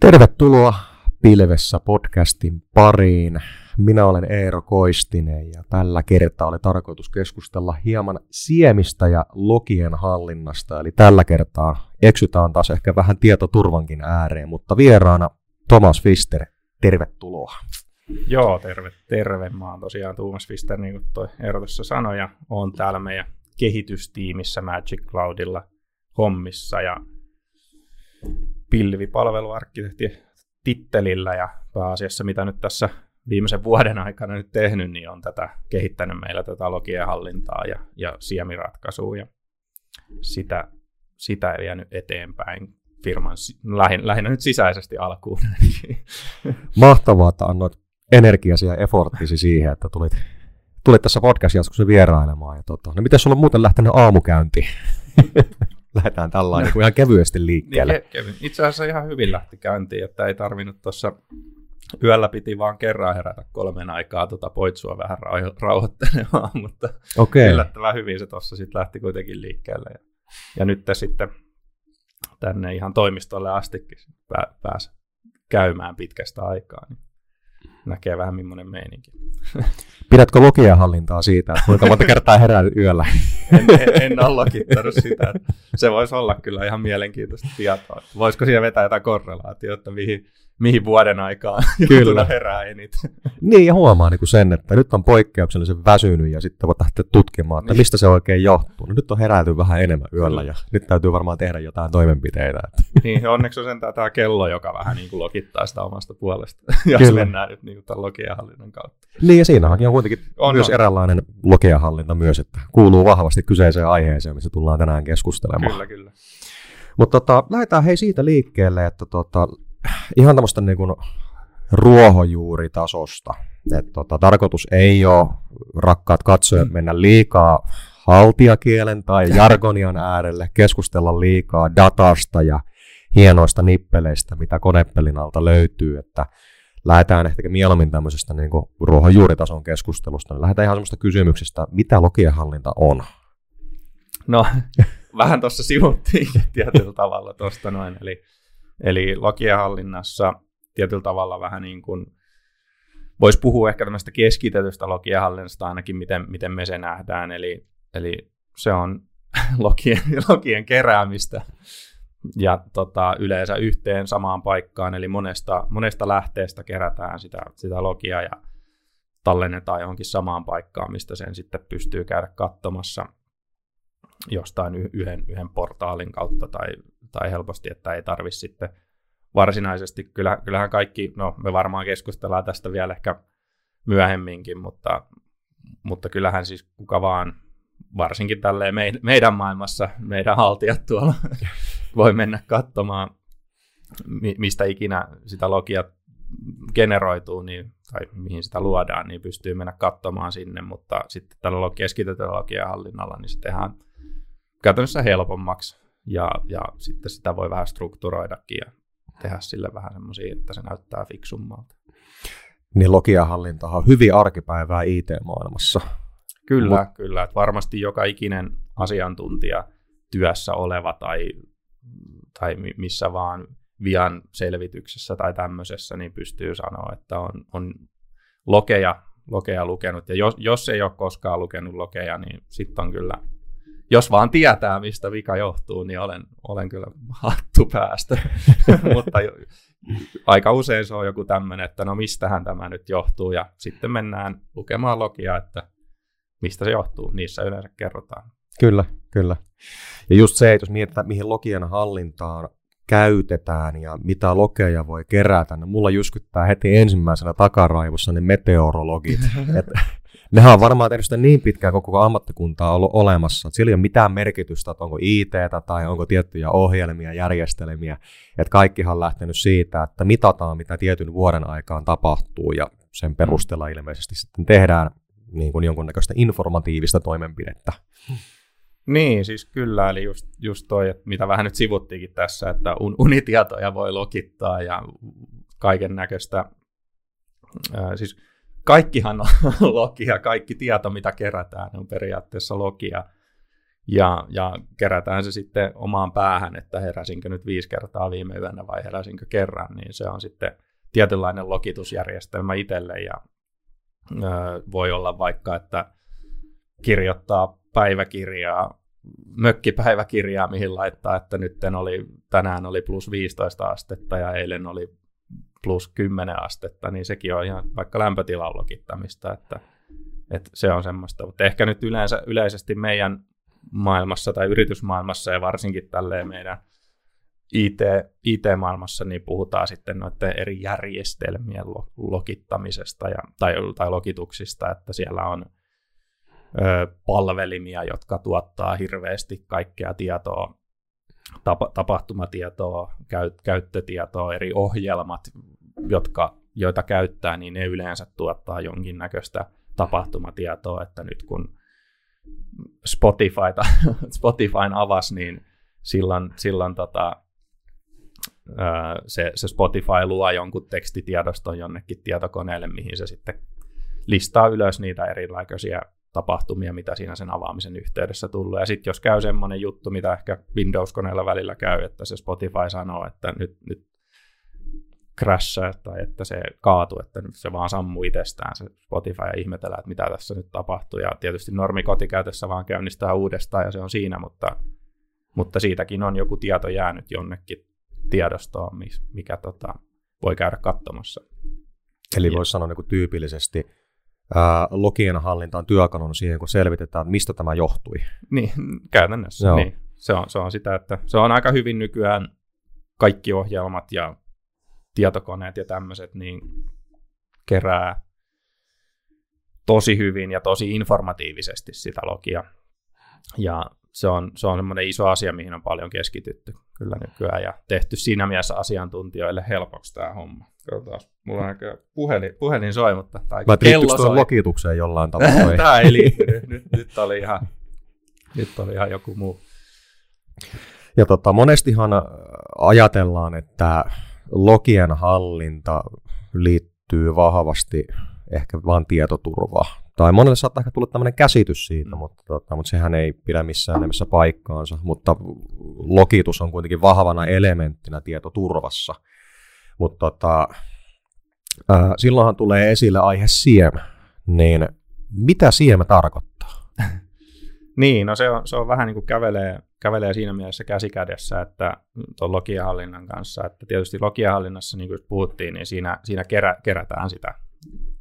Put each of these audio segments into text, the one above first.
Tervetuloa Pilvessä podcastin pariin. Minä olen Eero Koistinen ja tällä kertaa oli tarkoitus keskustella hieman siemistä ja logien hallinnasta. Eli tällä kertaa eksytään taas ehkä vähän tietoturvankin ääreen, mutta vieraana Thomas Fister, tervetuloa. Joo, terve, terve. Mä oon tosiaan Tuomas Fister, niin kuin toi Eero tuossa sanoi, ja oon täällä meidän kehitystiimissä Magic Cloudilla hommissa ja pilvipalveluarkkitehti tittelillä ja pääasiassa mitä nyt tässä viimeisen vuoden aikana nyt tehnyt, niin on tätä kehittänyt meillä tätä logien hallintaa ja, ja siemiratkaisua ja sitä, sitä vienyt eteenpäin firman lähinnä, lähinnä nyt sisäisesti alkuun. Mahtavaa, että annoit energiasi ja efforttisi siihen, että tulit, tulit tässä podcast-jatkossa vierailemaan. Ja tota, no miten sulla on muuten lähtenyt aamukäynti? Lähdetään tällainen no. ihan kevyesti liikkeelle. Niin, kevy. Itse asiassa ihan hyvin lähti käyntiin, että ei tarvinnut tuossa yöllä piti vaan kerran herätä kolmen aikaa tota poitsua vähän rauhoittelemaan, mutta okay. yllättävän hyvin se tuossa sitten lähti kuitenkin liikkeelle. Ja, ja nyt sitten tänne ihan toimistolle astikin pääsi käymään pitkästä aikaa. Niin näkee vähän millainen meininki. Pidätkö logia hallintaa siitä, että kuinka monta kertaa herää yöllä? en, en, en ole logittanut sitä. Se voisi olla kyllä ihan mielenkiintoista tietoa. Voisiko siellä vetää jotain korrelaatiota, mihin, mihin vuoden aikaa Kyllä. herää eniten. Niin, ja huomaa niin kuin sen, että nyt on poikkeuksellisen väsynyt ja sitten voi lähteä tutkimaan, että niin. mistä se oikein johtuu. No, nyt on heräilty vähän enemmän yöllä ja nyt täytyy varmaan tehdä jotain toimenpiteitä. Niin, onneksi on sentään tämä kello, joka vähän niin kuin logittaa sitä omasta puolesta, jos Kyllä. mennään nyt niin kuin tämän logiahallinnan kautta. Niin, ja siinä on kuitenkin on, myös on. eräänlainen logiahallinta myös, että kuuluu vahvasti kyseiseen aiheeseen, missä tullaan tänään keskustelemaan. Kyllä, kyllä. Mutta tota, lähdetään hei siitä liikkeelle, että tota, ihan tämmöistä niin kuin ruohonjuuritasosta. Et tota, tarkoitus ei ole, rakkaat katsojat, mennä liikaa haltiakielen tai jargonian äärelle, keskustella liikaa datasta ja hienoista nippeleistä, mitä konepelin alta löytyy, että lähdetään ehkä mieluummin tämmöisestä niin kuin ruohonjuuritason keskustelusta, niin lähdetään ihan semmoista kysymyksestä, mitä logienhallinta on? No, vähän tuossa sivuttiin tietyllä tavalla tuosta noin, eli Eli lakien tietyllä tavalla vähän niin kuin, voisi puhua ehkä tämmöistä keskitetystä lokien hallinnasta ainakin, miten, miten me se nähdään. Eli, eli se on lokien, lokien keräämistä ja tota, yleensä yhteen samaan paikkaan, eli monesta, monesta lähteestä kerätään sitä, sitä logia ja tallennetaan johonkin samaan paikkaan, mistä sen sitten pystyy käydä katsomassa jostain yhden, yhden portaalin kautta tai tai helposti, että ei tarvitse sitten varsinaisesti, kyllä, kyllähän kaikki, no me varmaan keskustellaan tästä vielä ehkä myöhemminkin, mutta, mutta kyllähän siis kuka vaan, varsinkin tälleen meidän maailmassa, meidän haltijat tuolla voi mennä katsomaan, mistä ikinä sitä logia generoituu niin, tai mihin sitä luodaan, niin pystyy mennä katsomaan sinne, mutta sitten tällä keskitetyllä logian hallinnalla, niin se tehdään käytännössä helpommaksi ja, ja sitten sitä voi vähän strukturoidakin ja tehdä sille vähän semmoisia, että se näyttää fiksummalta. Niin logiahallinta on hyvin arkipäivää IT-maailmassa. Kyllä, Mut... kyllä. Että varmasti joka ikinen asiantuntija työssä oleva tai, tai missä vaan vian selvityksessä tai tämmöisessä, niin pystyy sanoa, että on, on lokeja, lokeja lukenut. Ja jos, jos ei ole koskaan lukenut lokeja, niin sitten on kyllä jos vaan tietää, mistä vika johtuu, niin olen, olen kyllä hattu päästä. Mutta aika usein se on joku tämmöinen, että no mistähän tämä nyt johtuu, ja sitten mennään lukemaan logia, että mistä se johtuu. Niissä yleensä kerrotaan. Kyllä, kyllä. Ja just se, että jos mietitään, mihin logian hallintaan käytetään ja mitä lokeja voi kerätä, niin mulla jyskyttää heti ensimmäisenä takaraivossa ne meteorologit. Et nehän on varmaan tehnyt sitä niin pitkään, kun koko ammattikunta on ollut olemassa, että sillä ei ole mitään merkitystä, että onko it tai onko tiettyjä ohjelmia, järjestelmiä, että kaikkihan on lähtenyt siitä, että mitataan, mitä tietyn vuoden aikaan tapahtuu, ja sen perusteella ilmeisesti sitten tehdään niin kuin jonkunnäköistä informatiivista toimenpidettä. Niin, siis kyllä, eli just, just toi, että mitä vähän nyt sivuttiinkin tässä, että un, unitietoja voi lokittaa ja kaiken näköistä, siis kaikkihan on logia, kaikki tieto, mitä kerätään, on periaatteessa logia. ja, ja kerätään se sitten omaan päähän, että heräsinkö nyt viisi kertaa viime yönä vai heräsinkö kerran, niin se on sitten tietynlainen lokitusjärjestelmä itselle ja ö, voi olla vaikka, että kirjoittaa päiväkirjaa, mökkipäiväkirjaa, mihin laittaa, että nyt oli, tänään oli plus 15 astetta ja eilen oli plus 10 astetta, niin sekin on ihan vaikka lämpötilan lokittamista, että, että se on semmoista. Mutta ehkä nyt yleensä, yleisesti meidän maailmassa tai yritysmaailmassa ja varsinkin tälleen meidän IT, IT-maailmassa, niin puhutaan sitten noiden eri järjestelmien lokittamisesta ja, tai, tai lokituksista, että siellä on palvelimia, jotka tuottaa hirveästi kaikkea tietoa, tapa, tapahtumatietoa, käy, käyttötietoa, eri ohjelmat, jotka, joita käyttää, niin ne yleensä tuottaa jonkinnäköistä tapahtumatietoa, että nyt kun Spotifyta, Spotifyn avas, niin silloin, silloin tota, se, se Spotify luo jonkun tekstitiedoston jonnekin tietokoneelle, mihin se sitten listaa ylös niitä erilaisia tapahtumia, mitä siinä sen avaamisen yhteydessä tullut. Ja sitten jos käy semmoinen juttu, mitä ehkä Windows-koneella välillä käy, että se Spotify sanoo, että nyt, nyt crashaa tai että se kaatuu, että nyt se vaan sammuu itsestään se Spotify ja ihmetellään, että mitä tässä nyt tapahtuu. Ja tietysti normi kotikäytössä vaan käynnistää uudestaan ja se on siinä, mutta, mutta siitäkin on joku tieto jäänyt jonnekin tiedostoon, mikä tota, voi käydä katsomassa. Eli voisi sanoa niin kuin tyypillisesti, ää, logien hallinta on työkalun siihen, kun selvitetään, mistä tämä johtui. Niin, käytännössä. Joo. Niin. Se, on, se on sitä, että se on aika hyvin nykyään kaikki ohjelmat ja tietokoneet ja tämmöiset, niin kerää tosi hyvin ja tosi informatiivisesti sitä logia. Ja se on, se on semmoinen iso asia, mihin on paljon keskitytty kyllä nykyään ja tehty siinä mielessä asiantuntijoille helpoksi tämä homma. Katsotaan, mulla on aika puhelin, puhelin soi, mutta tai Mä kello soi. lokitukseen jollain tavalla? tämä ei liittynyt. Nyt, nyt, oli ihan, nyt oli ihan joku muu. Ja tota, monestihan ajatellaan, että logien hallinta liittyy vahvasti ehkä vain tietoturvaan. Tai monelle saattaa ehkä tulla tämmöinen käsitys siitä, mm. mutta, tota, mutta sehän ei pidä missään nimessä paikkaansa. Mutta logitus on kuitenkin vahvana elementtinä tietoturvassa. Mutta tota, äh, silloinhan tulee esille aihe SIEM, niin mitä SIEM tarkoittaa? niin, no se on, se on vähän niin kuin kävelee kävelee siinä mielessä käsi kädessä, että tuon logiahallinnan kanssa, että tietysti logiahallinnassa, niin kuin puhuttiin, niin siinä, siinä kerä, kerätään sitä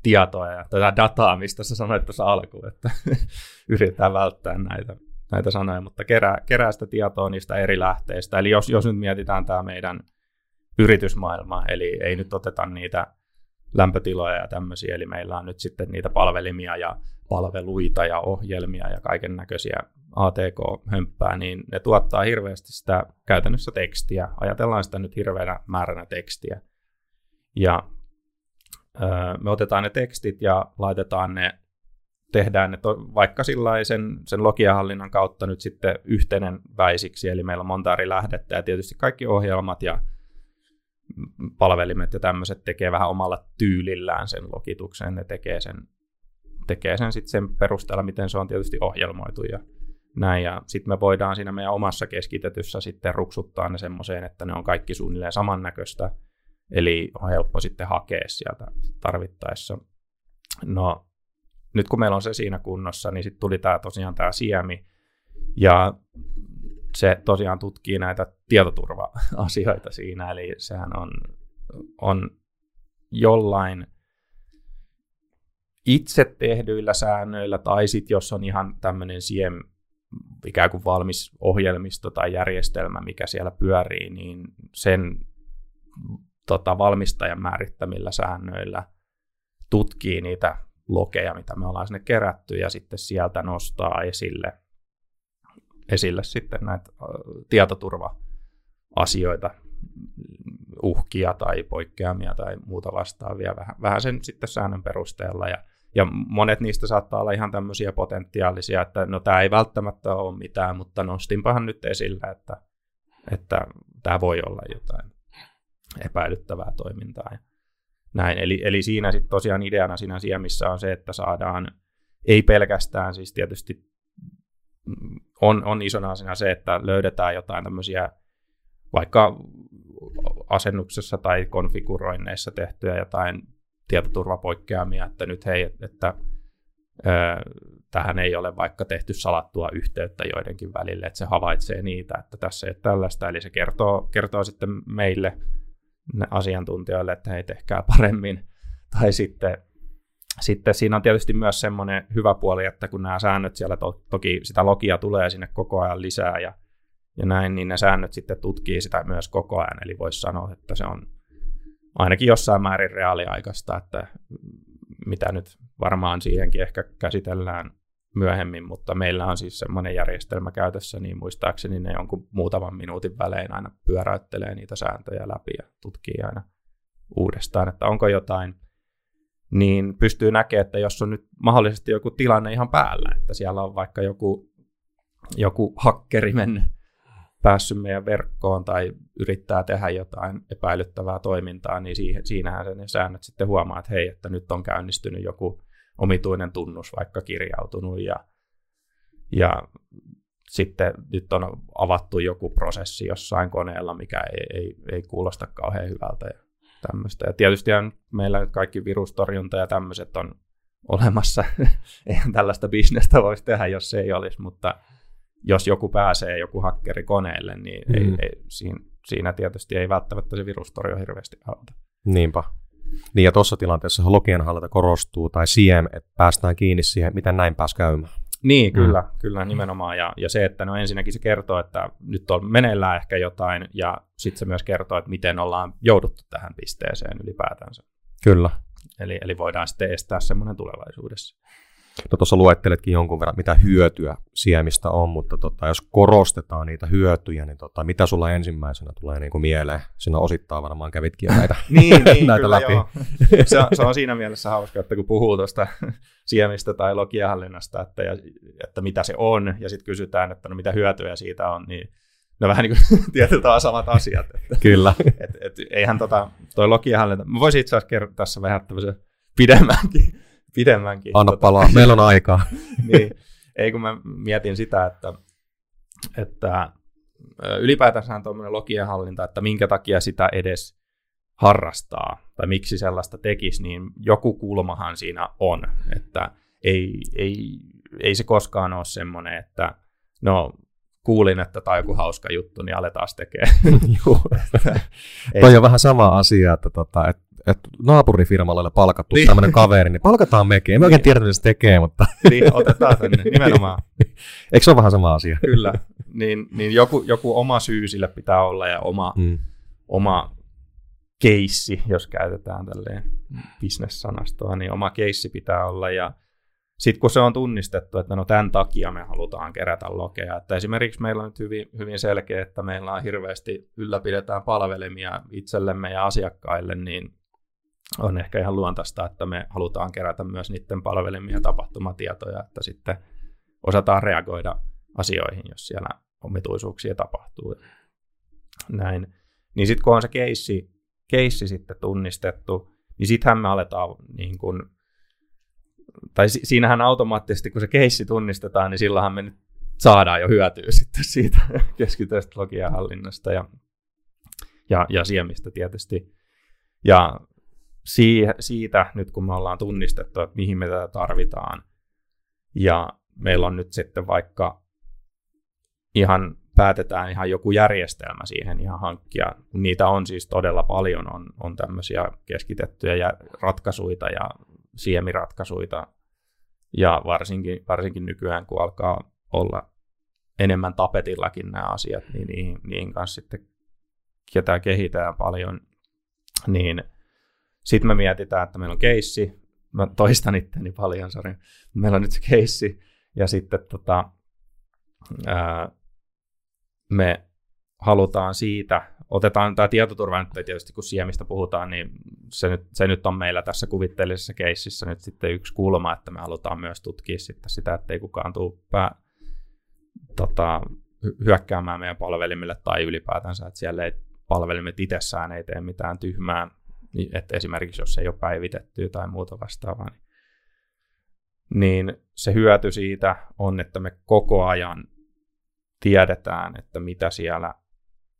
tietoa ja tätä dataa, mistä sä sanoit tuossa alkuun, että yritetään välttää näitä, näitä sanoja, mutta kerää, kerää sitä tietoa niistä eri lähteistä. Eli jos, jos nyt mietitään tämä meidän yritysmaailma, eli ei nyt oteta niitä lämpötiloja ja tämmöisiä, eli meillä on nyt sitten niitä palvelimia ja palveluita ja ohjelmia ja kaiken näköisiä ATK-hömppää, niin ne tuottaa hirveästi sitä käytännössä tekstiä. Ajatellaan sitä nyt hirveänä määränä tekstiä. Ja öö, me otetaan ne tekstit ja laitetaan ne, tehdään ne to, vaikka sen, sen logiahallinnan kautta nyt sitten yhteinen väisiksi, eli meillä on monta eri lähdettä ja tietysti kaikki ohjelmat ja palvelimet ja tämmöiset tekee vähän omalla tyylillään sen logituksen, ne tekee sen, tekee sen sitten sen perusteella, miten se on tietysti ohjelmoitu ja näin, ja sitten me voidaan siinä meidän omassa keskitetyssä sitten ruksuttaa ne semmoiseen, että ne on kaikki suunnilleen samannäköistä, eli on helppo sitten hakea sieltä tarvittaessa. No, nyt kun meillä on se siinä kunnossa, niin sitten tuli tämä tosiaan tämä siemi, ja se tosiaan tutkii näitä tietoturva-asioita siinä, eli sehän on, on jollain itse tehdyillä säännöillä, tai sitten jos on ihan tämmöinen SIEM ikään kuin valmis ohjelmisto tai järjestelmä, mikä siellä pyörii, niin sen tota, valmistajan määrittämillä säännöillä tutkii niitä lokeja, mitä me ollaan sinne kerätty, ja sitten sieltä nostaa esille, esille sitten näitä tietoturva-asioita, uhkia tai poikkeamia tai muuta vastaavia, vähän, vähän sen sitten säännön perusteella, ja ja monet niistä saattaa olla ihan tämmöisiä potentiaalisia, että no tämä ei välttämättä ole mitään, mutta nostinpahan nyt esillä, että, että tämä voi olla jotain epäilyttävää toimintaa. Ja näin. Eli, eli siinä sitten tosiaan ideana siinä siemissä on se, että saadaan ei pelkästään siis tietysti on, on isona asiana se, että löydetään jotain tämmöisiä vaikka asennuksessa tai konfiguroinneissa tehtyjä jotain tietoturvapoikkeamia, että nyt hei, että tähän ei ole vaikka tehty salattua yhteyttä joidenkin välille, että se havaitsee niitä, että tässä ei ole tällaista, eli se kertoo, kertoo sitten meille asiantuntijoille, että hei, tehkää paremmin, tai sitten sitten siinä on tietysti myös semmoinen hyvä puoli, että kun nämä säännöt siellä to, toki sitä logia tulee sinne koko ajan lisää ja, ja näin, niin ne säännöt sitten tutkii sitä myös koko ajan. Eli voisi sanoa, että se on ainakin jossain määrin reaaliaikaista, että mitä nyt varmaan siihenkin ehkä käsitellään myöhemmin, mutta meillä on siis semmoinen järjestelmä käytössä, niin muistaakseni ne jonkun muutaman minuutin välein aina pyöräyttelee niitä sääntöjä läpi ja tutkii aina uudestaan, että onko jotain, niin pystyy näkemään, että jos on nyt mahdollisesti joku tilanne ihan päällä, että siellä on vaikka joku, joku hakkeri mennyt päässyt meidän verkkoon tai yrittää tehdä jotain epäilyttävää toimintaa, niin siihen, siinähän se säännöt sitten huomaa, että hei, että nyt on käynnistynyt joku omituinen tunnus vaikka kirjautunut ja, ja sitten nyt on avattu joku prosessi jossain koneella, mikä ei, ei, ei kuulosta kauhean hyvältä ja tämmöistä. Ja tietysti meillä nyt kaikki virustorjunta ja tämmöiset on olemassa. Eihän tällaista bisnestä voisi tehdä, jos se ei olisi, mutta jos joku pääsee, joku hakkeri koneelle, niin mm. ei, ei, siinä, siinä tietysti ei välttämättä se virustorjo hirveästi auta. Niinpä. Niin ja tuossa tilanteessa logienhallinta korostuu tai siem, että päästään kiinni siihen, miten näin pääs käymään. Niin, kyllä, mm. kyllä nimenomaan. Ja, ja se, että no ensinnäkin se kertoo, että nyt on meneillään ehkä jotain, ja sitten se myös kertoo, että miten ollaan jouduttu tähän pisteeseen ylipäätänsä. Kyllä. Eli, eli voidaan sitten estää semmoinen tulevaisuudessa. No tuossa luetteletkin jonkun verran, mitä hyötyä siemistä on, mutta tota, jos korostetaan niitä hyötyjä, niin tota, mitä sulla ensimmäisenä tulee niin kuin mieleen? Sinä osittain varmaan kävitkin näitä, niin, niin, näitä kyllä, läpi. Joo. Se, on, se on siinä mielessä hauska, että kun puhuu tuosta siemistä tai logiahallinnasta, että, ja, että mitä se on, ja sitten kysytään, että no mitä hyötyjä siitä on, niin ne vähän niin kuin tietyllä samat asiat. Että, Kyllä. Et, et, eihän tota, toi logiahallinta, mä voisin itse asiassa kertoa tässä vähän tämmöisen pidemmänkin pidemmänkin. Anna tota, palaa, meillä on aikaa. niin, ei kun mä mietin sitä, että, että ylipäätänsä tuommoinen logien hallinta, että minkä takia sitä edes harrastaa tai miksi sellaista tekisi, niin joku kulmahan siinä on, että ei, ei, ei se koskaan ole semmoinen, että no kuulin, että tämä on joku hauska juttu, niin aletaan tekemään. Että, Toi on vähän sama asia, että, tota, että että naapurifirmalla oli palkattu niin. tämmöinen kaveri, niin palkataan mekin. En mä oikein tiedä, mitä se tekee, mutta... Niin, otetaan tänne, nimenomaan. Eikö se ole vähän sama asia? Kyllä, niin, niin joku, joku oma syy sille pitää olla ja oma, mm. oma keissi, jos käytetään tälleen business-sanastoa, niin oma keissi pitää olla ja sitten kun se on tunnistettu, että no tämän takia me halutaan kerätä lokeja, että esimerkiksi meillä on nyt hyvin, hyvin selkeä, että meillä on hirveästi ylläpidetään palvelimia itsellemme ja asiakkaille, niin on ehkä ihan luontaista, että me halutaan kerätä myös niiden palvelimia tapahtumatietoja, että sitten osataan reagoida asioihin, jos siellä omituisuuksia tapahtuu. Näin. Niin sitten kun on se keissi, keissi sitten tunnistettu, niin sittenhän me aletaan niin kun, tai siinähän automaattisesti, kun se keissi tunnistetaan, niin silloinhan me nyt saadaan jo hyötyä sitten siitä keskitystä logiahallinnasta ja, ja, ja siemistä tietysti. Ja siitä nyt kun me ollaan tunnistettu, että mihin me tätä tarvitaan, ja meillä on nyt sitten vaikka ihan päätetään ihan joku järjestelmä siihen ihan hankkia. Niitä on siis todella paljon, on, on tämmöisiä keskitettyjä ratkaisuja ja siemiratkaisuja, ja varsinkin, varsinkin nykyään, kun alkaa olla enemmän tapetillakin nämä asiat, niin niihin, niihin kanssa sitten ketä kehitään paljon, niin sitten me mietitään, että meillä on keissi, mä toistan itteni paljon, sori. Meillä on nyt se keissi, ja sitten tota, ää, me halutaan siitä, otetaan tämä tietoturva nyt tietysti, kun siemistä puhutaan, niin se nyt, se nyt on meillä tässä kuvitteellisessa keississä nyt sitten yksi kulma, että me halutaan myös tutkia sitten sitä, ettei kukaan tule pää, tota, hyökkäämään meidän palvelimille tai ylipäätänsä, että siellä ei palvelimet itsessään ei tee mitään tyhmää että esimerkiksi jos ei ole päivitetty tai muuta vastaavaa, niin niin se hyöty siitä on, että me koko ajan tiedetään, että mitä siellä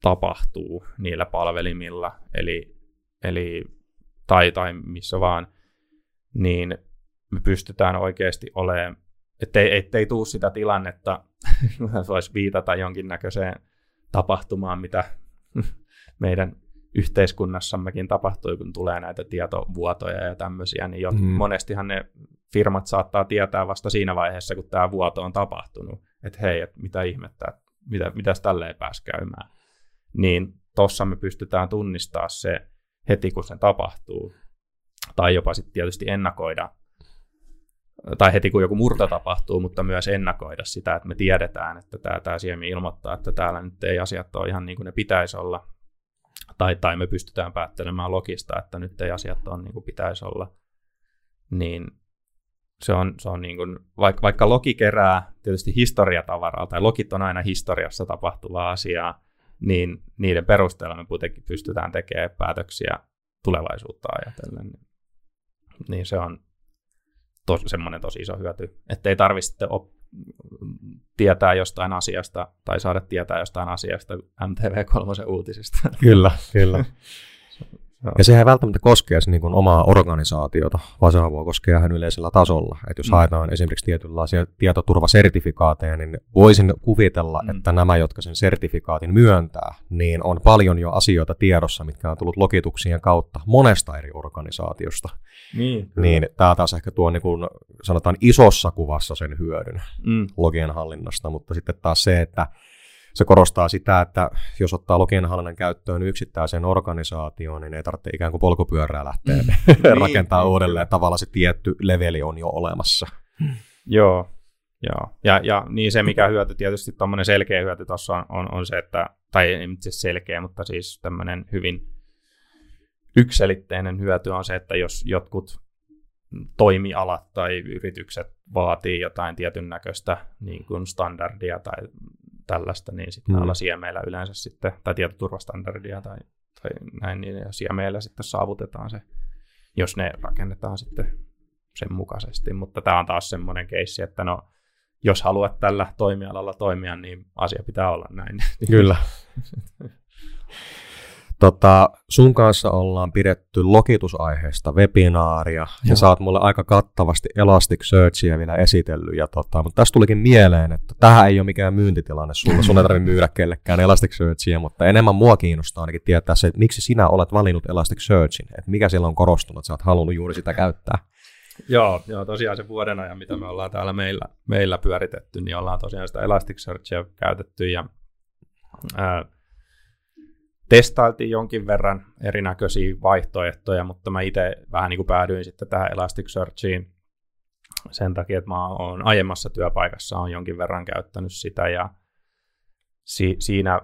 tapahtuu niillä palvelimilla, eli, eli tai, tai missä vaan, niin me pystytään oikeasti olemaan, ettei, ettei tuu sitä tilannetta, voisi viitata jonkinnäköiseen tapahtumaan, mitä meidän yhteiskunnassammekin tapahtuu, kun tulee näitä tietovuotoja ja tämmöisiä, niin jo, mm. monestihan ne firmat saattaa tietää vasta siinä vaiheessa, kun tämä vuoto on tapahtunut, että hei, että mitä ihmettä, mitä, mitäs tälleen pääsi käymään. Niin tuossa me pystytään tunnistaa se heti, kun se tapahtuu, tai jopa sitten tietysti ennakoida, tai heti kun joku murto tapahtuu, mutta myös ennakoida sitä, että me tiedetään, että tämä, tämä Siemi ilmoittaa, että täällä nyt ei asiat ole ihan niin kuin ne pitäisi olla, tai, tai me pystytään päättelemään logista, että nyt ei asiat ole niin kuin pitäisi olla, niin se on, se on niin kuin, vaikka, vaikka logi kerää tietysti historiatavaraa, tai logit on aina historiassa tapahtuvaa asiaa, niin niiden perusteella me kuitenkin pystytään tekemään päätöksiä tulevaisuutta ajatellen. Niin se on tos, semmoinen tosi iso hyöty, että ei tarvitse op- tietää jostain asiasta tai saada tietää jostain asiasta MTV3 uutisista. Kyllä, kyllä. Ja sehän ei välttämättä koskee niin kuin omaa organisaatiota, vaan se voi koskea ihan yleisellä tasolla. Että jos mm. haetaan esimerkiksi tietynlaisia tietoturvasertifikaateja, niin voisin kuvitella, mm. että nämä, jotka sen sertifikaatin myöntää, niin on paljon jo asioita tiedossa, mitkä on tullut lokituksien kautta monesta eri organisaatiosta. Niin, niin tämä taas ehkä tuo niin kuin, sanotaan isossa kuvassa sen hyödyn mm. logien hallinnasta, mutta sitten taas se, että se korostaa sitä, että jos ottaa logienhallinnan käyttöön yksittäiseen organisaatioon, niin ei tarvitse ikään kuin polkupyörää lähteä mm. rakentaa niin, uudelleen. Tavallaan se tietty leveli on jo olemassa. Joo, joo. Ja, ja niin se, mikä hyöty, tietysti tuommoinen selkeä hyöty tuossa on, on, on, se, että, tai ei itse selkeä, mutta siis tämmöinen hyvin ykselitteinen hyöty on se, että jos jotkut toimialat tai yritykset vaatii jotain tietyn näköistä niin kuin standardia tai tällaista, niin sitten mm. näillä siemeillä yleensä sitten, tai tietoturvastandardia tai, tai näin, niin ja siemeillä sitten saavutetaan se, jos ne rakennetaan sitten sen mukaisesti. Mutta tämä on taas semmoinen keissi, että no, jos haluat tällä toimialalla toimia, niin asia pitää olla näin. Kyllä. Tota, sun kanssa ollaan pidetty lokitusaiheesta webinaaria, Joo. ja sä oot mulle aika kattavasti Elasticsearchia vielä esitellyt, ja tota, mutta tässä tulikin mieleen, että tähän ei ole mikään myyntitilanne sulla, sun ei tarvitse myydä kellekään Elasticsearchia, mutta enemmän mua kiinnostaa ainakin tietää se, että miksi sinä olet valinnut Elasticsearchin, että mikä siellä on korostunut, että sä oot halunnut juuri sitä käyttää. Joo, joo, tosiaan se vuoden ajan, mitä me ollaan täällä meillä, meillä pyöritetty, niin ollaan tosiaan sitä Elasticsearchia käytetty, ja ää, testailtiin jonkin verran erinäköisiä vaihtoehtoja, mutta mä itse vähän niin kuin päädyin sitten tähän Elasticsearchiin sen takia, että mä oon aiemmassa työpaikassa on jonkin verran käyttänyt sitä ja si- siinä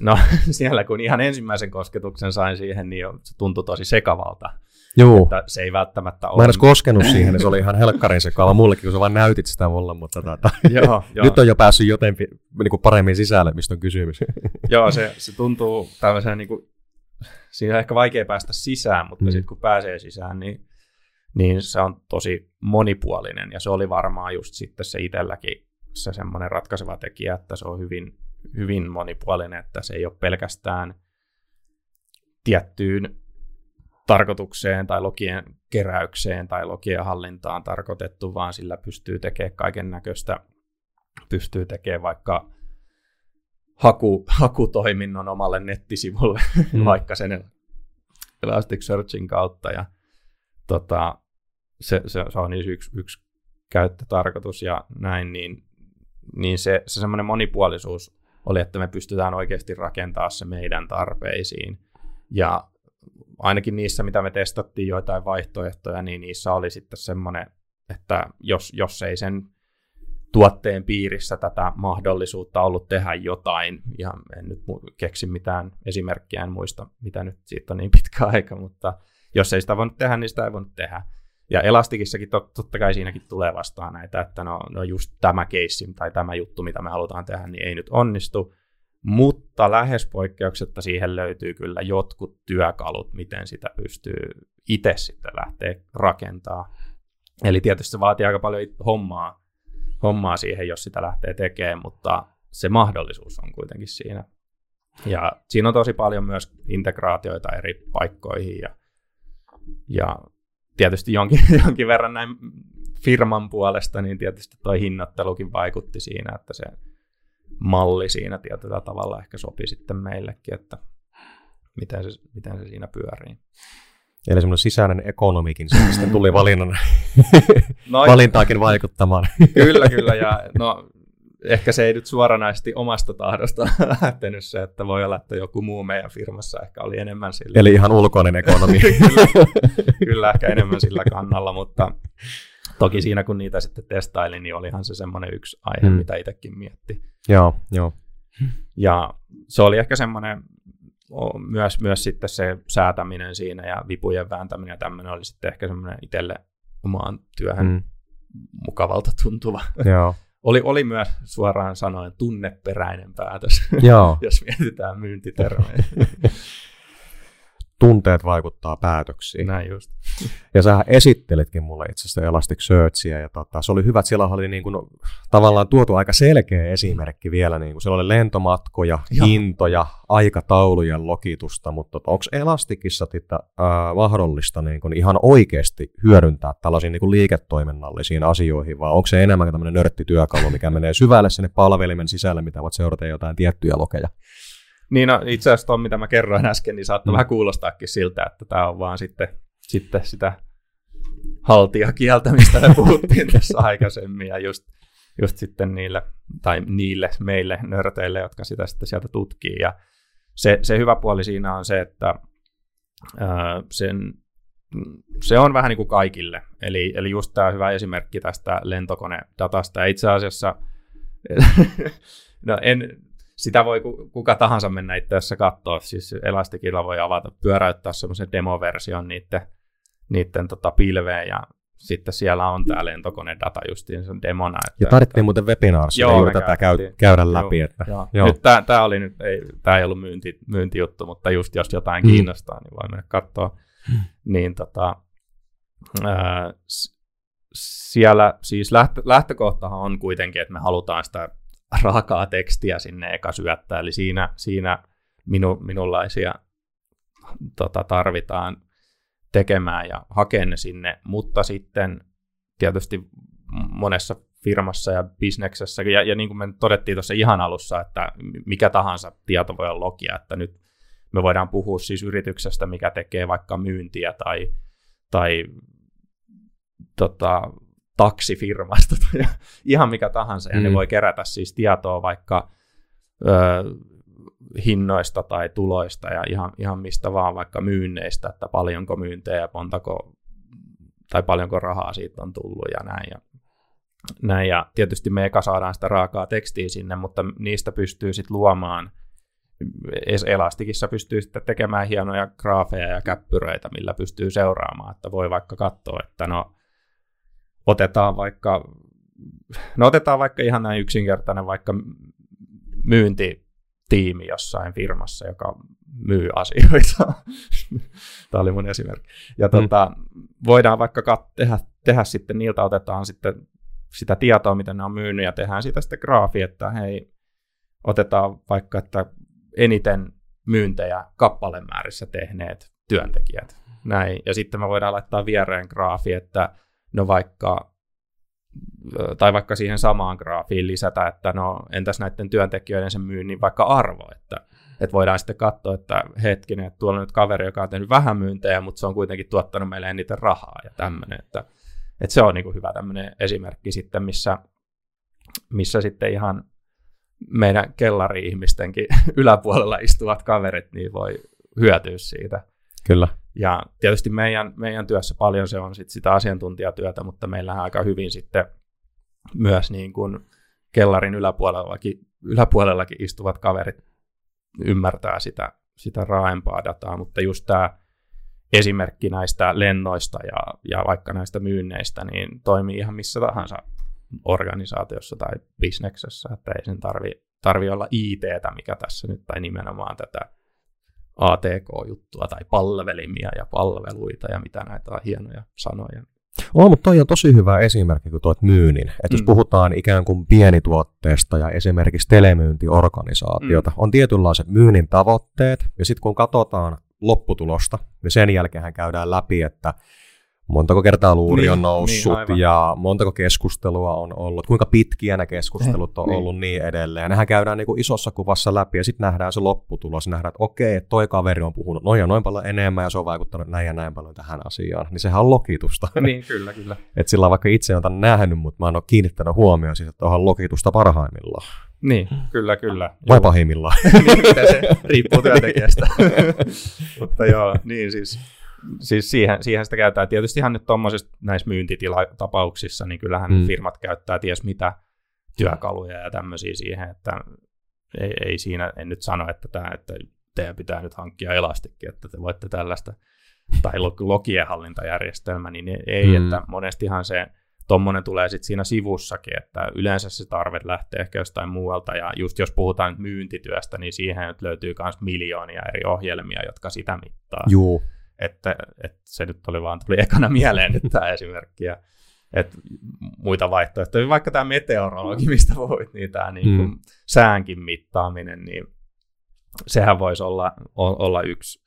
no, siellä kun ihan ensimmäisen kosketuksen sain siihen, niin se tuntui tosi sekavalta. Joo. Että se ei välttämättä ole. Mä en edes koskenut siihen, niin se oli ihan helkkarin sekava mullekin, kun sä vaan näytit sitä mulle, mutta tota, joo, joo. nyt on jo päässyt joten niin kuin paremmin sisälle, mistä on kysymys. joo, se, se tuntuu tämmöisen, niin kuin, siinä on ehkä vaikea päästä sisään, mutta mm. sitten kun pääsee sisään, niin, niin se on tosi monipuolinen, ja se oli varmaan just sitten se itselläkin se semmoinen ratkaiseva tekijä, että se on hyvin, hyvin monipuolinen, että se ei ole pelkästään tiettyyn tarkoitukseen tai logien keräykseen tai logien hallintaan tarkoitettu, vaan sillä pystyy tekemään kaiken näköistä, pystyy tekemään vaikka haku, hakutoiminnon omalle nettisivulle, mm. vaikka sen Elasticsearchin kautta. Ja, tota, se, se, se on yksi, yksi käyttötarkoitus ja näin, niin, niin se, se semmoinen monipuolisuus oli, että me pystytään oikeasti rakentamaan se meidän tarpeisiin. Ja ainakin niissä, mitä me testattiin joitain vaihtoehtoja, niin niissä oli sitten semmoinen, että jos, jos ei sen tuotteen piirissä tätä mahdollisuutta ollut tehdä jotain, ja en nyt keksi mitään esimerkkiä, en muista, mitä nyt siitä on niin pitkä aika, mutta jos ei sitä voinut tehdä, niin sitä ei voinut tehdä. Ja Elastikissakin tot, totta kai siinäkin tulee vastaan näitä, että no, no just tämä keissi tai tämä juttu, mitä me halutaan tehdä, niin ei nyt onnistu, mutta lähes poikkeuksetta siihen löytyy kyllä jotkut työkalut, miten sitä pystyy itse sitten lähteä rakentaa. eli tietysti se vaatii aika paljon hommaa, hommaa siihen, jos sitä lähtee tekemään, mutta se mahdollisuus on kuitenkin siinä. Ja siinä on tosi paljon myös integraatioita eri paikkoihin ja, ja tietysti jonkin, jonkin verran näin firman puolesta, niin tietysti tuo hinnoittelukin vaikutti siinä, että se malli siinä tietyllä tavalla ehkä sopi sitten meillekin, että miten se, miten se siinä pyörii. Eli semmoinen sisäinen ekonomikin sitten tuli valinnan, no, valintaakin vaikuttamaan. Kyllä, kyllä. Ja no, ehkä se ei nyt suoranaisesti omasta tahdosta lähtenyt se, että voi olla, että joku muu meidän firmassa ehkä oli enemmän sillä. Eli ihan ulkoinen ekonomi. kyllä, kyllä, ehkä enemmän sillä kannalla, mutta toki siinä kun niitä sitten testailin, niin olihan se semmoinen yksi aihe, hmm. mitä itsekin mietti. Joo, joo. Ja se oli ehkä semmoinen myös, myös sitten se säätäminen siinä ja vipujen vääntäminen ja tämmöinen oli sitten ehkä semmoinen itselle omaan työhön hmm. mukavalta tuntuva. Joo. Oli, oli myös suoraan sanoen tunneperäinen päätös, Joo. jos mietitään myyntitermejä. tunteet vaikuttaa päätöksiin. Näin just. Ja sä esittelitkin mulle itse asiassa Elasticsearchia, ja tota, se oli hyvä, että siellä oli niin kuin, tavallaan tuotu aika selkeä esimerkki vielä, niin kuin siellä oli lentomatkoja, ja. hintoja, aikataulujen lokitusta, mutta tota, onko Elasticissa titä, äh, mahdollista niin kuin ihan oikeasti hyödyntää tällaisiin niin kuin liiketoiminnallisiin asioihin, vai onko se enemmän tämmöinen nörttityökalu, mikä menee syvälle sinne palvelimen sisälle, mitä voit seurata jotain tiettyjä lokeja? Niin no, itse asiassa tuon, mitä mä kerroin äsken, niin saattaa mm. vähän kuulostaakin siltä, että tämä on vaan sitten, sitten sitä haltijakieltä, mistä me puhuttiin tässä aikaisemmin, ja just, just sitten niille, tai niille meille nörteille, jotka sitä sitten sieltä tutkii. Ja se, se hyvä puoli siinä on se, että ää, sen, se on vähän niin kuin kaikille. Eli, eli just tämä hyvä esimerkki tästä lentokonedatasta. Ja itse asiassa, no en, sitä voi kuka tahansa mennä itse asiassa katsoa. Siis Elastikilla voi avata, pyöräyttää semmoisen demoversion niiden, niiden tota pilveen ja sitten siellä on tämä lentokonedata justiin sen demona. Että, ja tarvittiin muuten webinaarissa juuri tätä käy, käydä läpi. Joo, että, joo. Joo. Nyt tämä, tämä, oli nyt, ei, tämä ei ollut myynti, myyntijuttu, mutta just jos jotain mm. kiinnostaa, niin voi mennä katsoa. Mm. Niin tota, ää, siellä siis lähtö, lähtökohtahan on kuitenkin, että me halutaan sitä raakaa tekstiä sinne eka syöttää, eli siinä, siinä minu, minunlaisia tota, tarvitaan tekemään ja hakea ne sinne, mutta sitten tietysti monessa firmassa ja bisneksessä, ja, ja niin kuin me todettiin tuossa ihan alussa, että mikä tahansa tieto voi olla logia, että nyt me voidaan puhua siis yrityksestä, mikä tekee vaikka myyntiä tai, tai tota, taksifirmasta tai ihan mikä tahansa, ja mm. ne voi kerätä siis tietoa vaikka ö, hinnoista tai tuloista ja ihan, ihan mistä vaan, vaikka myynneistä, että paljonko myyntejä, montako tai paljonko rahaa siitä on tullut ja näin. Ja, näin. ja tietysti me eka saadaan sitä raakaa tekstiä sinne, mutta niistä pystyy sitten luomaan, Elastikissa pystyy sitten tekemään hienoja graafeja ja käppyröitä, millä pystyy seuraamaan, että voi vaikka katsoa, että no otetaan vaikka, no otetaan vaikka ihan näin yksinkertainen vaikka myyntitiimi jossain firmassa, joka myy asioita. Tämä oli mun esimerkki. Ja mm. tota, voidaan vaikka kat- tehdä, tehdä sitten, niiltä otetaan sitten sitä tietoa, miten ne on myynyt, ja tehdään siitä sitten graafi, että hei, otetaan vaikka, että eniten myyntejä kappalemäärissä tehneet työntekijät. Näin. Ja sitten me voidaan laittaa viereen graafi, että no vaikka, tai vaikka siihen samaan graafiin lisätä, että no entäs näiden työntekijöiden sen myynnin vaikka arvo, että, että voidaan sitten katsoa, että hetkinen, että tuolla on nyt kaveri, joka on tehnyt vähän myyntejä, mutta se on kuitenkin tuottanut meille eniten rahaa ja tämmöinen, että, että se on niin kuin hyvä tämmöinen esimerkki sitten, missä, missä sitten ihan meidän kellari-ihmistenkin yläpuolella istuvat kaverit niin voi hyötyä siitä. Kyllä. Ja tietysti meidän, meidän työssä paljon se on sit sitä asiantuntijatyötä, mutta meillähän aika hyvin sitten myös niin kuin kellarin yläpuolellakin, yläpuolellakin istuvat kaverit ymmärtää sitä, sitä raaempaa dataa, mutta just tämä esimerkki näistä lennoista ja, ja vaikka näistä myynneistä, niin toimii ihan missä tahansa organisaatiossa tai bisneksessä, että ei sen tarvi, tarvi olla IT-tä, mikä tässä nyt, tai nimenomaan tätä ATK-juttua tai palvelimia ja palveluita ja mitä näitä on hienoja sanoja. On, mutta toi on tosi hyvä esimerkki, kun tuot myynnin. Että jos mm. puhutaan ikään kuin pienituotteesta ja esimerkiksi telemyyntiorganisaatiota, mm. on tietynlaiset myynnin tavoitteet, ja sitten kun katsotaan lopputulosta, niin sen jälkeen käydään läpi, että montako kertaa luuri niin, on noussut niin, ja montako keskustelua on ollut, kuinka pitkiä ne keskustelut on niin. ollut niin edelleen. Nehän käydään niin kuin isossa kuvassa läpi ja sitten nähdään se lopputulos, nähdään, että okei, toi kaveri on puhunut noin ja noin paljon enemmän ja se on vaikuttanut näin ja näin paljon tähän asiaan. Niin sehän on lokitusta. Niin, kyllä, kyllä. että sillä vaikka itse on nähnyt, mutta mä en ole kiinnittänyt huomioon siitä, että onhan lokitusta parhaimmillaan. Niin, kyllä, kyllä. Vai pahimmillaan? niin, se riippuu työntekijästä. mutta joo, niin siis siis siihen, siihen sitä käytetään. Tietysti ihan nyt tuommoisissa näissä myyntitilatapauksissa, niin kyllähän mm. firmat käyttää ties mitä työkaluja ja tämmöisiä siihen, että ei, ei siinä, en nyt sano, että, tämä, että teidän pitää nyt hankkia elastikki, että te voitte tällaista, tai lokien hallintajärjestelmä, niin ei, mm. että monestihan se tuommoinen tulee sitten siinä sivussakin, että yleensä se tarve lähtee ehkä jostain muualta, ja just jos puhutaan myyntityöstä, niin siihen nyt löytyy myös miljoonia eri ohjelmia, jotka sitä mittaa. Juu että, että se nyt oli vaan, tuli ekana mieleen nyt tämä esimerkki, ja, että muita vaihtoehtoja, vaikka tämä meteorologi, mistä voit, niin tämä niin kuin mm. säänkin mittaaminen, niin sehän voisi olla, olla yksi,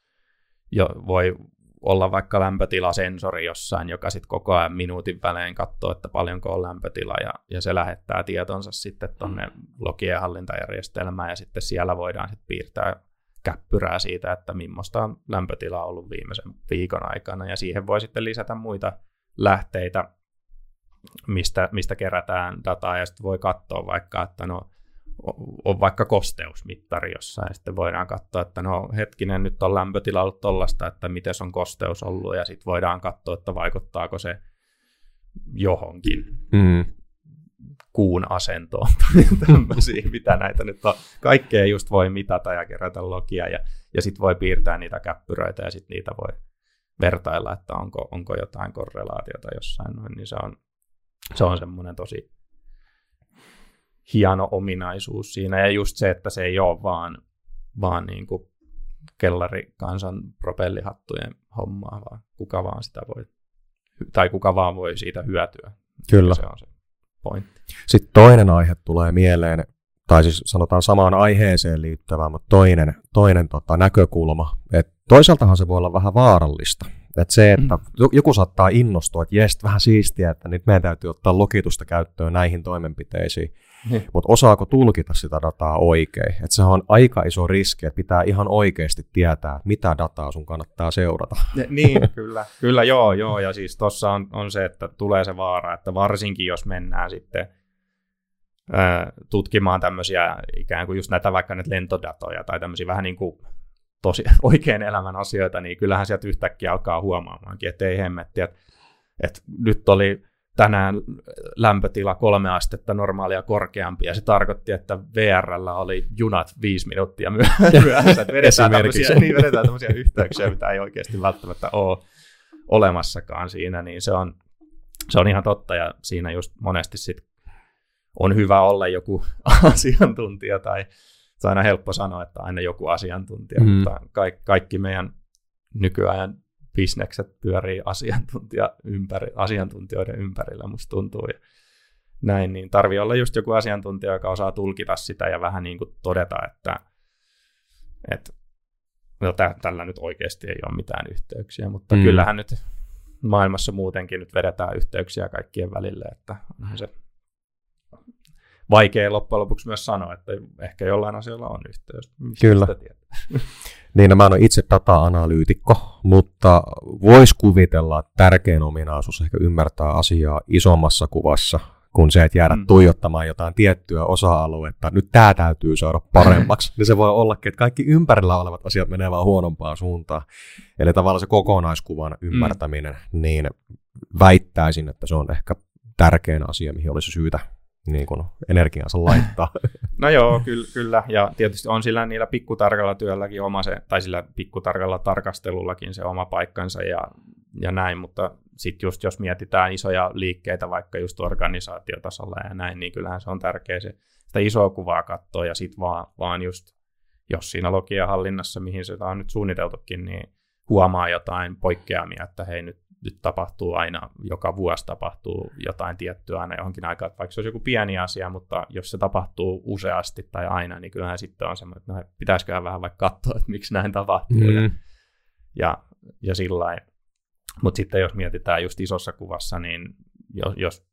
jo, voi olla vaikka lämpötilasensori jossain, joka sitten koko ajan minuutin välein katsoo, että paljonko on lämpötila, ja, ja se lähettää tietonsa sitten tuonne logien hallintajärjestelmään, ja sitten siellä voidaan sitten piirtää käppyrää siitä, että millaista on lämpötila ollut viimeisen viikon aikana, ja siihen voi sitten lisätä muita lähteitä, mistä, mistä kerätään dataa, ja sitten voi katsoa vaikka, että no, on vaikka kosteusmittari jossain, ja sitten voidaan katsoa, että no hetkinen, nyt on lämpötila ollut tollasta, että miten on kosteus ollut, ja sitten voidaan katsoa, että vaikuttaako se johonkin. Mm kuun asentoon tai tämmöisiä, mitä näitä nyt on. Kaikkea just voi mitata ja kerätä logia ja, ja sitten voi piirtää niitä käppyröitä ja sitten niitä voi vertailla, että onko, onko jotain korrelaatiota jossain noin, niin se on, se on semmoinen tosi hieno ominaisuus siinä. Ja just se, että se ei ole vaan, vaan niin kuin kellarikansan propellihattujen hommaa, vaan kuka vaan sitä voi, tai kuka vaan voi siitä hyötyä. Kyllä. Se on se pointti. Sitten toinen aihe tulee mieleen, tai siis sanotaan samaan aiheeseen liittyvä, mutta toinen, toinen tota, näkökulma. Et toisaaltahan se voi olla vähän vaarallista. Et se, että mm. joku saattaa innostua, että jes, vähän siistiä, että nyt meidän täytyy ottaa lokitusta käyttöön näihin toimenpiteisiin. Mm. Mutta osaako tulkita sitä dataa oikein? Et se on aika iso riski, että pitää ihan oikeasti tietää, mitä dataa sun kannattaa seurata. Ja, niin, kyllä. Kyllä, joo, joo. Ja siis tuossa on, on se, että tulee se vaara, että varsinkin jos mennään sitten tutkimaan tämmöisiä ikään kuin just näitä vaikka näitä lentodatoja tai tämmöisiä vähän niin kuin tosi oikein elämän asioita, niin kyllähän sieltä yhtäkkiä alkaa huomaamaankin, että ei hemmetti, että, että nyt oli tänään lämpötila kolme astetta normaalia korkeampi, ja se tarkoitti, että VRllä oli junat viisi minuuttia myöhässä, että vedetään tämmöisiä, niin vedetään tämmöisiä yhteyksiä, mitä ei oikeasti välttämättä ole olemassakaan siinä, niin se on, se on ihan totta, ja siinä just monesti sit on hyvä olla joku asiantuntija, tai se on aina helppo sanoa, että aina joku asiantuntija, mm. mutta kaikki, kaikki meidän nykyajan bisnekset pyörii asiantuntija ympäri, asiantuntijoiden ympärillä, musta tuntuu. Ja näin, niin tarvii olla just joku asiantuntija, joka osaa tulkita sitä ja vähän niin kuin todeta, että, että no, tä, tällä nyt oikeasti ei ole mitään yhteyksiä, mutta mm. kyllähän nyt maailmassa muutenkin nyt vedetään yhteyksiä kaikkien välille, että onhan se vaikea loppujen lopuksi myös sanoa, että ehkä jollain asioilla on yhteys. Mistä Kyllä. niin, no, mä en ole itse data-analyytikko, mutta vois kuvitella, että tärkein ominaisuus ehkä ymmärtää asiaa isommassa kuvassa kuin se, että jäädä mm. tuijottamaan jotain tiettyä osa-aluetta. Nyt tämä täytyy saada paremmaksi. niin se voi ollakin, että kaikki ympärillä olevat asiat menee vaan huonompaan suuntaan. Eli tavallaan se kokonaiskuvan mm. ymmärtäminen, mm. niin väittäisin, että se on ehkä tärkein asia, mihin olisi syytä niin kuin energiansa laittaa. No joo, kyllä, kyllä. Ja tietysti on sillä niillä pikkutarkalla työlläkin oma se, tai sillä pikkutarkalla tarkastelullakin se oma paikkansa ja, ja näin, mutta sitten just jos mietitään isoja liikkeitä vaikka just organisaatiotasolla ja näin, niin kyllähän se on tärkeä se, sitä isoa kuvaa katsoa ja sitten vaan, vaan just, jos siinä logia hallinnassa, mihin se on nyt suunniteltukin, niin huomaa jotain poikkeamia, että hei nyt nyt tapahtuu aina, joka vuosi tapahtuu jotain tiettyä aina johonkin aikaan, että vaikka se olisi joku pieni asia, mutta jos se tapahtuu useasti tai aina, niin kyllähän sitten on semmoinen, että no, pitäisiköhän vähän vaikka katsoa, että miksi näin tapahtuu. Mm. Ja, ja, ja sillä Mutta sitten jos mietitään just isossa kuvassa, niin jos, jos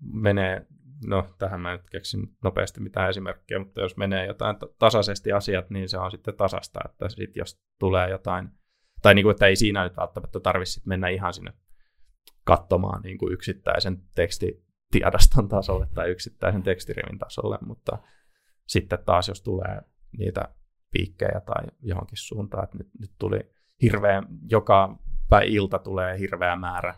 menee no tähän mä nyt keksin nopeasti mitään esimerkkejä, mutta jos menee jotain tasaisesti asiat, niin se on sitten tasasta, että sit jos tulee jotain, tai niin kuin, että ei siinä nyt välttämättä tarvitse mennä ihan sinne katsomaan niin kuin yksittäisen tekstitiedoston tasolle tai yksittäisen tekstirivin tasolle, mutta sitten taas jos tulee niitä piikkejä tai johonkin suuntaan, että nyt, nyt tuli hirveä, joka ilta tulee hirveä määrä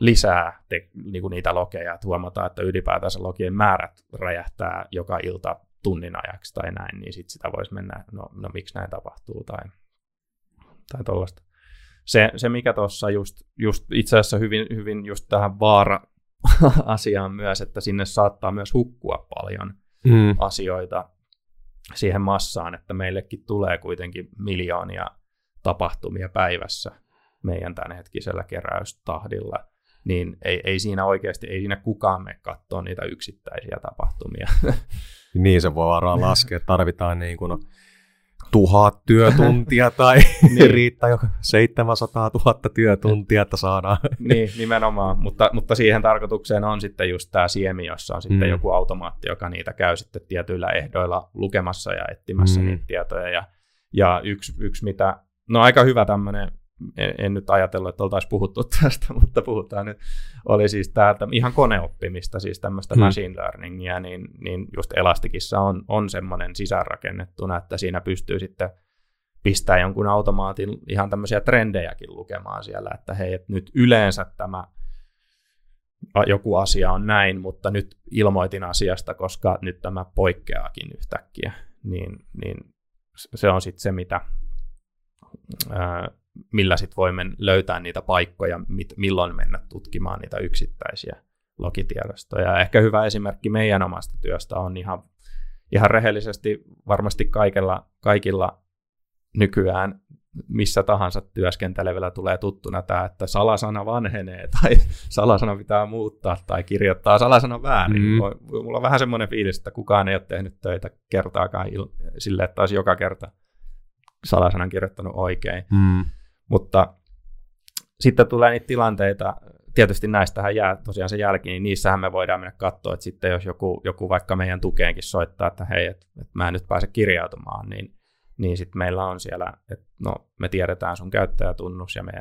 lisää te, niin kuin niitä lokeja, että huomataan, että ylipäätänsä logien määrät räjähtää joka ilta tunnin ajaksi tai näin, niin sitten sitä voisi mennä, no, no miksi näin tapahtuu tai, tai tuollaista. Se, se, mikä tuossa just, just itse asiassa hyvin, hyvin just tähän vaara-asiaan myös, että sinne saattaa myös hukkua paljon mm. asioita siihen massaan, että meillekin tulee kuitenkin miljoonia tapahtumia päivässä meidän tämänhetkisellä keräystahdilla niin ei, ei siinä oikeasti, ei siinä kukaan me katsoa niitä yksittäisiä tapahtumia. niin se voi varmaan laskea, tarvitaan niin kuin tuhat työtuntia tai niin. riittää jo 700 000 työtuntia, että saadaan. niin, nimenomaan, mutta, mutta siihen tarkoitukseen on sitten just tämä siemi, jossa on sitten mm. joku automaatti, joka niitä käy sitten tietyillä ehdoilla lukemassa ja etsimässä mm. niitä tietoja. Ja, ja yksi, yksi mitä, no aika hyvä tämmöinen en, en nyt ajatellut, että oltaisiin puhuttu tästä, mutta puhutaan nyt, oli siis täältä ihan koneoppimista, siis tämmöistä hmm. machine learningia, niin, niin just Elastikissa on, on semmoinen sisäänrakennettuna, että siinä pystyy sitten pistää jonkun automaatin ihan tämmöisiä trendejäkin lukemaan siellä, että hei, että nyt yleensä tämä joku asia on näin, mutta nyt ilmoitin asiasta, koska nyt tämä poikkeaakin yhtäkkiä, niin, niin se on sitten se, mitä ää, millä sitten voimme löytää niitä paikkoja, mit, milloin mennä tutkimaan niitä yksittäisiä logitiedostoja. Ehkä hyvä esimerkki meidän omasta työstä on ihan, ihan rehellisesti varmasti kaikilla, kaikilla nykyään missä tahansa työskentelevillä tulee tuttuna tämä, että salasana vanhenee tai salasana pitää muuttaa tai kirjoittaa salasana väärin. Mm. Mulla on vähän semmoinen fiilis, että kukaan ei ole tehnyt töitä kertaakaan il- sille, että olisi joka kerta salasanan kirjoittanut oikein. Mm. Mutta sitten tulee niitä tilanteita, tietysti näistähän jää tosiaan se jälki, niin niissähän me voidaan mennä katsoa, että sitten jos joku, joku vaikka meidän tukeenkin soittaa, että hei, että, että mä en nyt pääse kirjautumaan, niin, niin sitten meillä on siellä, että no me tiedetään sun käyttäjätunnus ja me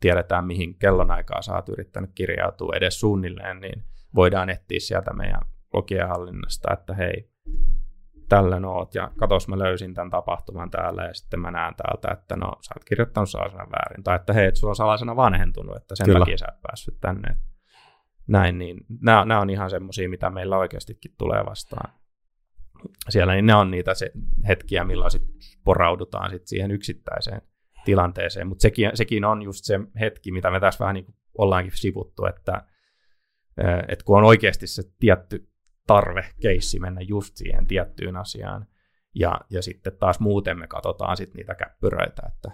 tiedetään, mihin kellonaikaa sä oot yrittänyt kirjautua edes suunnilleen, niin voidaan etsiä sieltä meidän logien hallinnasta, että hei, tällöin oot, ja katos mä löysin tämän tapahtuman täällä, ja sitten mä näen täältä, että no sä oot kirjoittanut salasana väärin, tai että hei, et sulla on salasana vanhentunut, että sen Kyllä. takia sä et päässyt tänne. Näin, niin nämä, nämä on ihan semmoisia, mitä meillä oikeastikin tulee vastaan. Siellä niin ne on niitä se hetkiä, milloin sit poraudutaan sit siihen yksittäiseen tilanteeseen, mutta sekin, sekin on just se hetki, mitä me tässä vähän niin ollaankin sivuttu, että, että kun on oikeasti se tietty tarve, keissi mennä just siihen tiettyyn asiaan. Ja, ja sitten taas muuten me katsotaan sitten niitä käppyröitä, että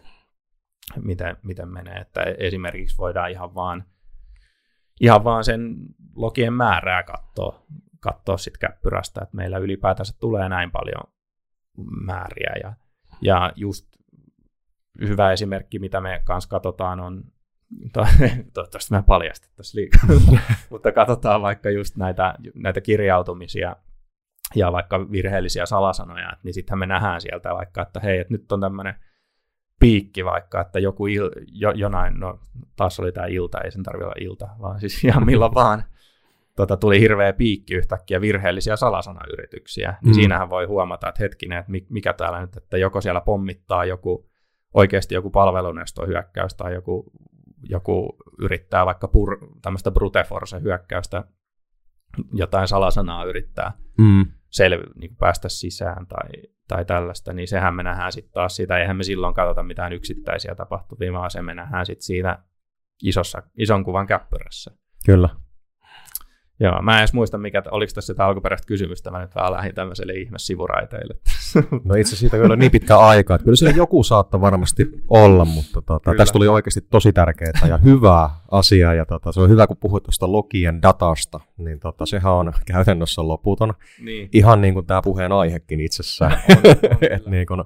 miten, miten menee. Että esimerkiksi voidaan ihan vaan, ihan vaan sen logien määrää katsoa, katsoa sitten käppyrästä, että meillä ylipäätänsä tulee näin paljon määriä. Ja, ja just hyvä esimerkki, mitä me kanssa katsotaan, on toivottavasti mä paljastettaisiin liikaa, mutta katsotaan vaikka just näitä, näitä kirjautumisia ja vaikka virheellisiä salasanoja, niin sittenhän me nähdään sieltä vaikka, että hei, että nyt on tämmöinen piikki vaikka, että joku il, jo, jonain, no taas oli tämä ilta, ei sen tarvitse olla ilta, vaan siis ihan milloin vaan, tota, tuli hirveä piikki yhtäkkiä virheellisiä salasanayrityksiä, niin mm. siinähän voi huomata, että hetkinen, että mikä täällä nyt, että joko siellä pommittaa joku oikeasti joku palvelunesto hyökkäys tai joku joku yrittää vaikka pur, tämmöistä brute force hyökkäystä, jotain salasanaa yrittää mm. selvi, niin päästä sisään tai, tai tällaista, niin sehän me nähdään sitten taas siitä, eihän me silloin katsota mitään yksittäisiä tapahtumia, vaan se me nähdään sitten siitä isossa, ison kuvan käppyrässä. Kyllä. Joo, mä en edes muista, mikä, oliko tässä sitä alkuperäistä kysymystä, mä nyt vähän lähdin tämmöiselle ihme sivuraiteille. No itse siitä vielä niin pitkä aika, että kyllä siellä joku saattaa varmasti olla, mutta tota, tästä tuli oikeasti tosi tärkeää ja hyvää asiaa, ja tota, se on hyvä, kun puhuit tuosta logien datasta, niin tota, sehän on käytännössä loputon. Niin. Ihan niin kuin tämä puheen aihekin itsessään. On, on, Et niin kun,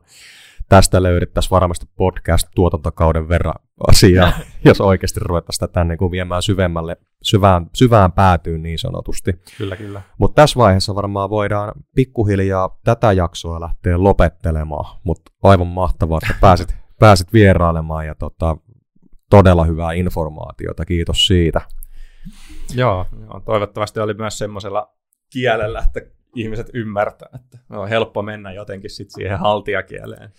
tästä löydettäisiin varmasti podcast-tuotantokauden verran asiaa, jos oikeasti ruvettaisiin tätä niin kuin viemään syvemmälle, syvään, syvään päätyyn niin sanotusti. Kyllä, kyllä. Mutta tässä vaiheessa varmaan voidaan pikkuhiljaa tätä jaksoa lähteä lopettelemaan, mutta aivan mahtavaa, että pääsit, pääsit vierailemaan ja tota, todella hyvää informaatiota, kiitos siitä. Joo, joo, toivottavasti oli myös semmoisella kielellä, että ihmiset ymmärtää, että on helppo mennä jotenkin sit siihen haltijakieleen.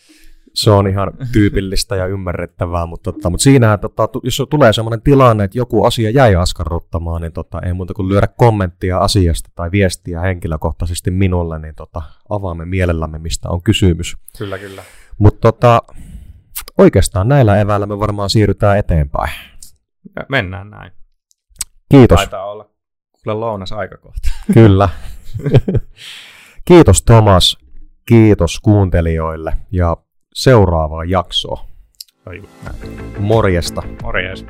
Se on ihan tyypillistä ja ymmärrettävää, mutta, tota, mutta siinä, tota, jos tulee sellainen tilanne, että joku asia jäi askarruttamaan, niin tota, ei muuta kuin lyödä kommenttia asiasta tai viestiä henkilökohtaisesti minulle, niin tota, avaamme mielellämme, mistä on kysymys. Kyllä, kyllä. Mutta tota, oikeastaan näillä eväillä me varmaan siirrytään eteenpäin. Mennään näin. Kiitos. Taitaa olla kuule lounas aikakohta. Kyllä. Kiitos Thomas, kiitos kuuntelijoille ja seuraavaa jaksoa. Morjesta. Morjes.